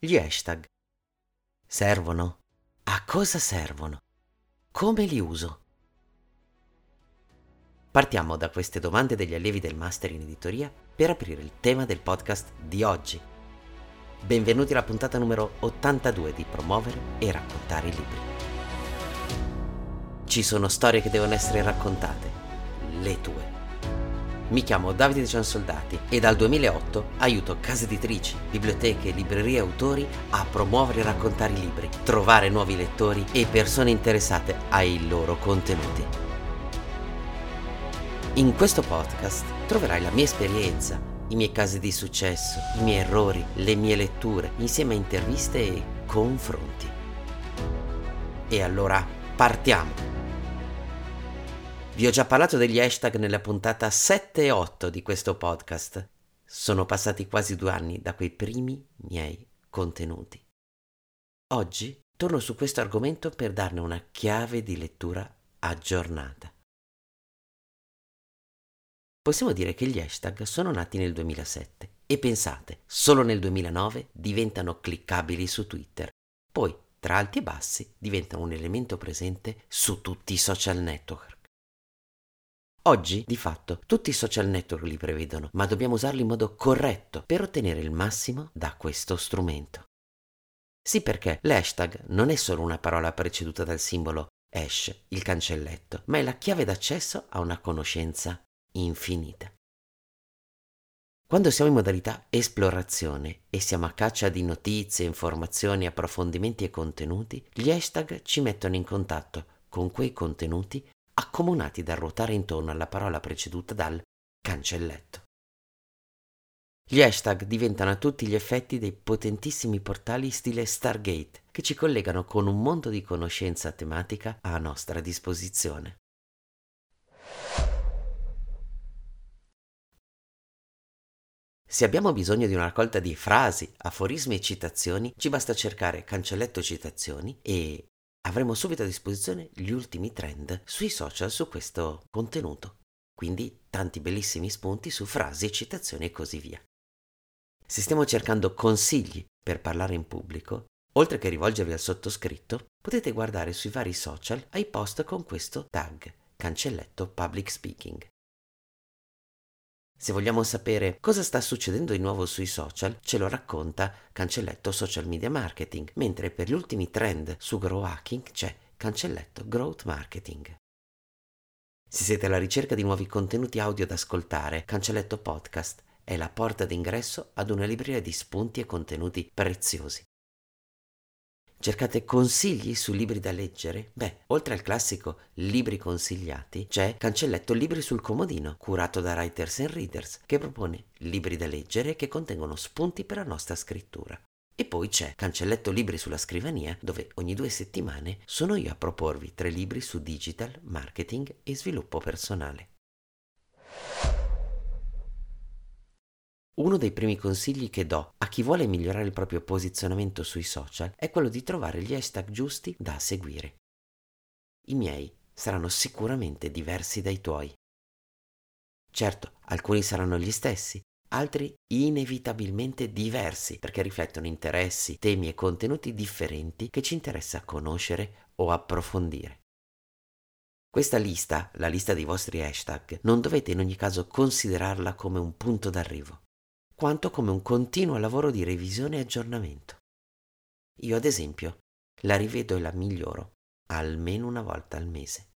Gli hashtag servono? A cosa servono? Come li uso? Partiamo da queste domande degli allievi del Master in Editoria per aprire il tema del podcast di oggi. Benvenuti alla puntata numero 82 di Promuovere e raccontare i libri. Ci sono storie che devono essere raccontate, le tue. Mi chiamo Davide Giansoldati e dal 2008 aiuto case editrici, biblioteche, librerie e autori a promuovere e raccontare i libri, trovare nuovi lettori e persone interessate ai loro contenuti. In questo podcast troverai la mia esperienza, i miei casi di successo, i miei errori, le mie letture, insieme a interviste e confronti. E allora partiamo! Vi ho già parlato degli hashtag nella puntata 7 e 8 di questo podcast. Sono passati quasi due anni da quei primi miei contenuti. Oggi torno su questo argomento per darne una chiave di lettura aggiornata. Possiamo dire che gli hashtag sono nati nel 2007 e pensate, solo nel 2009 diventano cliccabili su Twitter. Poi, tra alti e bassi, diventano un elemento presente su tutti i social network. Oggi, di fatto, tutti i social network li prevedono, ma dobbiamo usarli in modo corretto per ottenere il massimo da questo strumento. Sì, perché l'hashtag non è solo una parola preceduta dal simbolo hash, il cancelletto, ma è la chiave d'accesso a una conoscenza infinita. Quando siamo in modalità esplorazione e siamo a caccia di notizie, informazioni, approfondimenti e contenuti, gli hashtag ci mettono in contatto con quei contenuti accomunati da ruotare intorno alla parola preceduta dal cancelletto. Gli hashtag diventano a tutti gli effetti dei potentissimi portali stile Stargate che ci collegano con un mondo di conoscenza tematica a nostra disposizione. Se abbiamo bisogno di una raccolta di frasi, aforismi e citazioni, ci basta cercare cancelletto citazioni e avremo subito a disposizione gli ultimi trend sui social su questo contenuto. Quindi tanti bellissimi spunti su frasi, citazioni e così via. Se stiamo cercando consigli per parlare in pubblico, oltre che rivolgervi al sottoscritto, potete guardare sui vari social ai post con questo tag, cancelletto public speaking. Se vogliamo sapere cosa sta succedendo di nuovo sui social, ce lo racconta Cancelletto Social Media Marketing, mentre per gli ultimi trend su Grow Hacking c'è Cancelletto Growth Marketing. Se siete alla ricerca di nuovi contenuti audio da ascoltare, Cancelletto Podcast è la porta d'ingresso ad una libreria di spunti e contenuti preziosi. Cercate consigli su libri da leggere? Beh, oltre al classico libri consigliati, c'è Cancelletto Libri sul comodino, curato da Writers and Readers, che propone libri da leggere che contengono spunti per la nostra scrittura. E poi c'è Cancelletto Libri sulla scrivania, dove ogni due settimane sono io a proporvi tre libri su digital, marketing e sviluppo personale. Uno dei primi consigli che do a chi vuole migliorare il proprio posizionamento sui social è quello di trovare gli hashtag giusti da seguire. I miei saranno sicuramente diversi dai tuoi. Certo, alcuni saranno gli stessi, altri inevitabilmente diversi perché riflettono interessi, temi e contenuti differenti che ci interessa conoscere o approfondire. Questa lista, la lista dei vostri hashtag, non dovete in ogni caso considerarla come un punto d'arrivo quanto come un continuo lavoro di revisione e aggiornamento. Io ad esempio la rivedo e la miglioro almeno una volta al mese.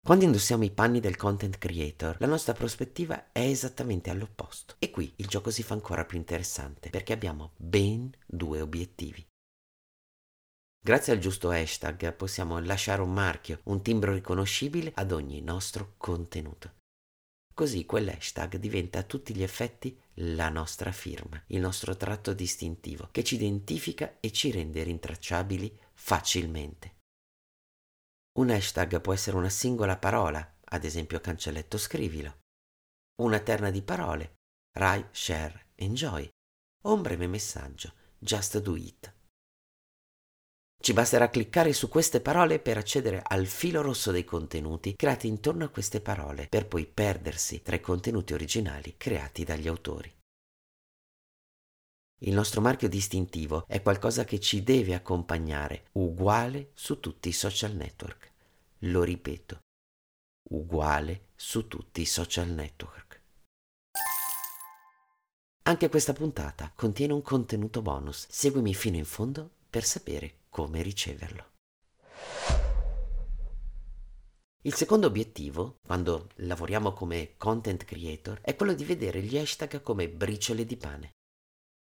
Quando indossiamo i panni del content creator, la nostra prospettiva è esattamente all'opposto. E qui il gioco si fa ancora più interessante perché abbiamo ben due obiettivi. Grazie al giusto hashtag possiamo lasciare un marchio, un timbro riconoscibile ad ogni nostro contenuto. Così quell'hashtag diventa a tutti gli effetti la nostra firma, il nostro tratto distintivo che ci identifica e ci rende rintracciabili facilmente. Un hashtag può essere una singola parola, ad esempio cancelletto scrivilo, una terna di parole, Rai, share, enjoy, o un breve messaggio, just do it. Ci basterà cliccare su queste parole per accedere al filo rosso dei contenuti creati intorno a queste parole, per poi perdersi tra i contenuti originali creati dagli autori. Il nostro marchio distintivo è qualcosa che ci deve accompagnare, uguale su tutti i social network. Lo ripeto, uguale su tutti i social network. Anche questa puntata contiene un contenuto bonus. Seguimi fino in fondo per sapere come riceverlo. Il secondo obiettivo, quando lavoriamo come content creator, è quello di vedere gli hashtag come briciole di pane.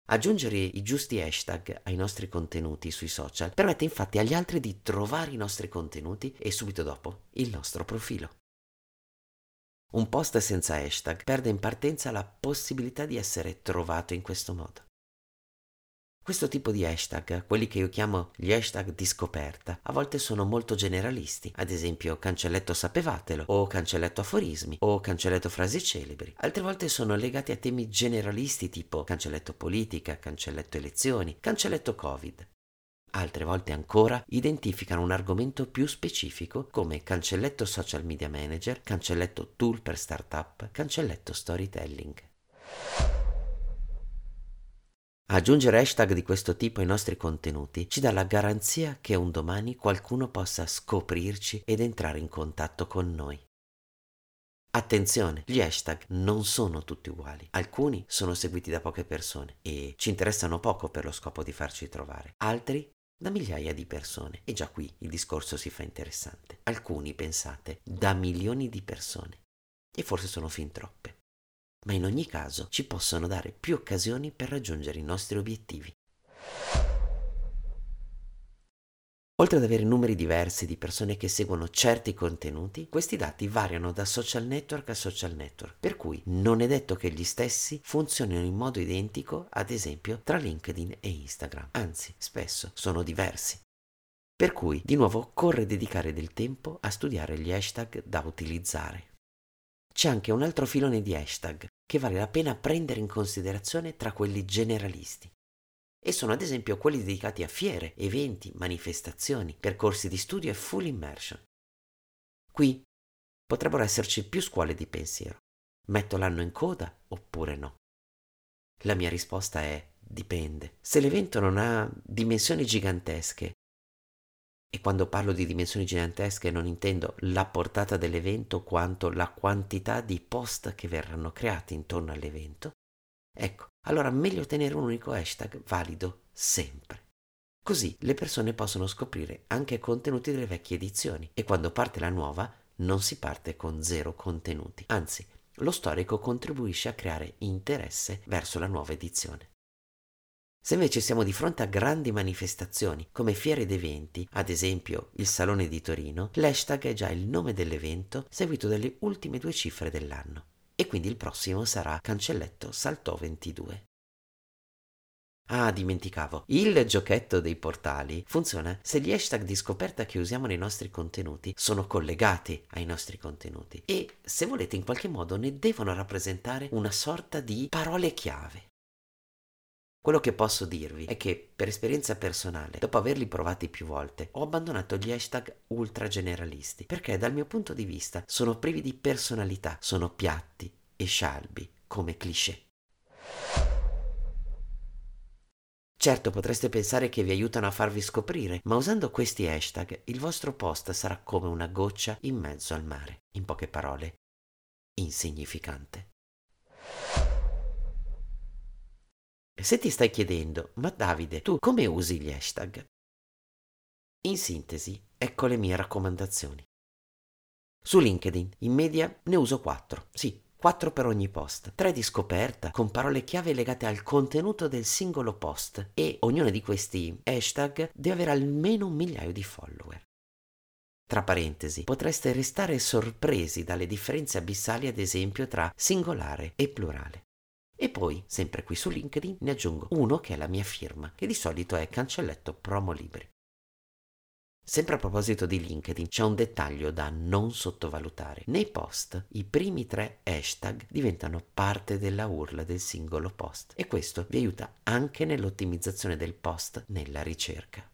Aggiungere i giusti hashtag ai nostri contenuti sui social permette infatti agli altri di trovare i nostri contenuti e subito dopo il nostro profilo. Un post senza hashtag perde in partenza la possibilità di essere trovato in questo modo. Questo tipo di hashtag, quelli che io chiamo gli hashtag di scoperta, a volte sono molto generalisti, ad esempio cancelletto sapevatelo, o cancelletto aforismi, o cancelletto frasi celebri. Altre volte sono legati a temi generalisti tipo cancelletto politica, cancelletto elezioni, cancelletto covid. Altre volte ancora identificano un argomento più specifico come cancelletto social media manager, cancelletto tool per startup, cancelletto storytelling. Aggiungere hashtag di questo tipo ai nostri contenuti ci dà la garanzia che un domani qualcuno possa scoprirci ed entrare in contatto con noi. Attenzione, gli hashtag non sono tutti uguali. Alcuni sono seguiti da poche persone e ci interessano poco per lo scopo di farci trovare. Altri da migliaia di persone. E già qui il discorso si fa interessante. Alcuni, pensate, da milioni di persone. E forse sono fin troppe ma in ogni caso ci possono dare più occasioni per raggiungere i nostri obiettivi. Oltre ad avere numeri diversi di persone che seguono certi contenuti, questi dati variano da social network a social network, per cui non è detto che gli stessi funzionino in modo identico, ad esempio, tra LinkedIn e Instagram. Anzi, spesso sono diversi. Per cui, di nuovo, occorre dedicare del tempo a studiare gli hashtag da utilizzare. C'è anche un altro filone di hashtag che vale la pena prendere in considerazione tra quelli generalisti. E sono ad esempio quelli dedicati a fiere, eventi, manifestazioni, percorsi di studio e full immersion. Qui potrebbero esserci più scuole di pensiero. Metto l'anno in coda oppure no? La mia risposta è dipende. Se l'evento non ha dimensioni gigantesche e quando parlo di dimensioni gigantesche non intendo la portata dell'evento quanto la quantità di post che verranno creati intorno all'evento, ecco, allora meglio tenere un unico hashtag valido sempre. Così le persone possono scoprire anche contenuti delle vecchie edizioni e quando parte la nuova non si parte con zero contenuti, anzi lo storico contribuisce a creare interesse verso la nuova edizione. Se invece siamo di fronte a grandi manifestazioni come fiere ed eventi, ad esempio il Salone di Torino, l'hashtag è già il nome dell'evento seguito dalle ultime due cifre dell'anno. E quindi il prossimo sarà Cancelletto Saltò 22. Ah, dimenticavo. Il giochetto dei portali funziona se gli hashtag di scoperta che usiamo nei nostri contenuti sono collegati ai nostri contenuti e, se volete, in qualche modo ne devono rappresentare una sorta di parole chiave. Quello che posso dirvi è che, per esperienza personale, dopo averli provati più volte, ho abbandonato gli hashtag ultra generalisti, perché dal mio punto di vista sono privi di personalità, sono piatti e scialbi, come cliché. Certo potreste pensare che vi aiutano a farvi scoprire, ma usando questi hashtag il vostro post sarà come una goccia in mezzo al mare. In poche parole, insignificante. Se ti stai chiedendo, ma Davide, tu come usi gli hashtag? In sintesi, ecco le mie raccomandazioni. Su LinkedIn, in media, ne uso 4. Sì, 4 per ogni post, 3 di scoperta con parole chiave legate al contenuto del singolo post e ognuno di questi hashtag deve avere almeno un migliaio di follower. Tra parentesi, potreste restare sorpresi dalle differenze abissali ad esempio tra singolare e plurale. E poi, sempre qui su LinkedIn, ne aggiungo uno che è la mia firma, che di solito è cancelletto promo libri. Sempre a proposito di LinkedIn, c'è un dettaglio da non sottovalutare. Nei post, i primi tre hashtag diventano parte della URL del singolo post e questo vi aiuta anche nell'ottimizzazione del post nella ricerca.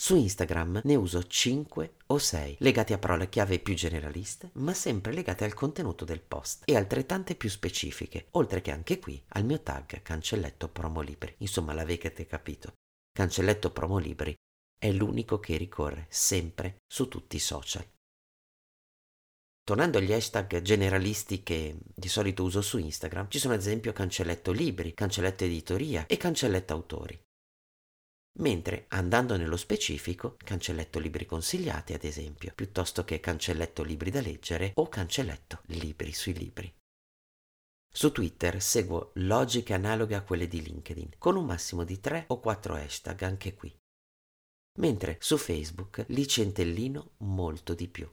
Su Instagram ne uso 5 o 6 legati a parole chiave più generaliste, ma sempre legate al contenuto del post e altrettante più specifiche, oltre che anche qui al mio tag cancelletto promo libri. Insomma, l'avete capito. Cancelletto Promo Libri è l'unico che ricorre sempre su tutti i social. Tornando agli hashtag generalisti che di solito uso su Instagram, ci sono ad esempio cancelletto libri, cancelletto editoria e cancelletto autori. Mentre andando nello specifico, cancelletto libri consigliati ad esempio, piuttosto che cancelletto libri da leggere o cancelletto libri sui libri. Su Twitter seguo logiche analoghe a quelle di LinkedIn, con un massimo di 3 o 4 hashtag anche qui. Mentre su Facebook li centellino molto di più.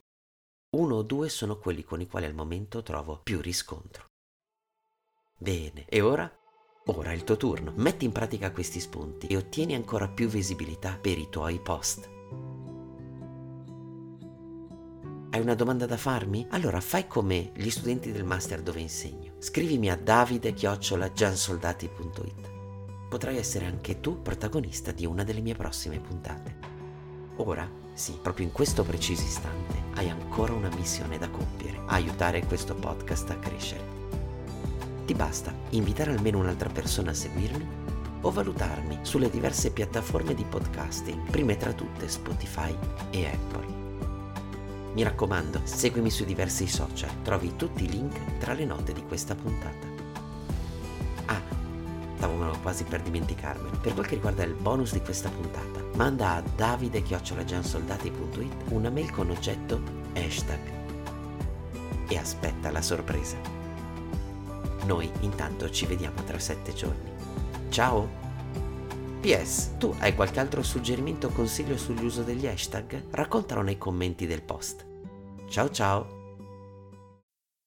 Uno o due sono quelli con i quali al momento trovo più riscontro. Bene, e ora? Ora è il tuo turno. Metti in pratica questi spunti e ottieni ancora più visibilità per i tuoi post. Hai una domanda da farmi? Allora fai come gli studenti del master dove insegno. Scrivimi a davide-giansoldati.it. Potrai essere anche tu protagonista di una delle mie prossime puntate. Ora, sì, proprio in questo preciso istante, hai ancora una missione da compiere, aiutare questo podcast a crescere. Ti basta invitare almeno un'altra persona a seguirmi o valutarmi sulle diverse piattaforme di podcasting, prime tra tutte Spotify e Apple. Mi raccomando, seguimi sui diversi social, trovi tutti i link tra le note di questa puntata. Ah, stavo quasi per dimenticarmelo. Per quel che riguarda il bonus di questa puntata, manda a davide-giansoldati.it una mail con oggetto hashtag e aspetta la sorpresa. Noi intanto ci vediamo tra sette giorni. Ciao! PS, tu hai qualche altro suggerimento o consiglio sull'uso degli hashtag? Raccontalo nei commenti del post. Ciao ciao!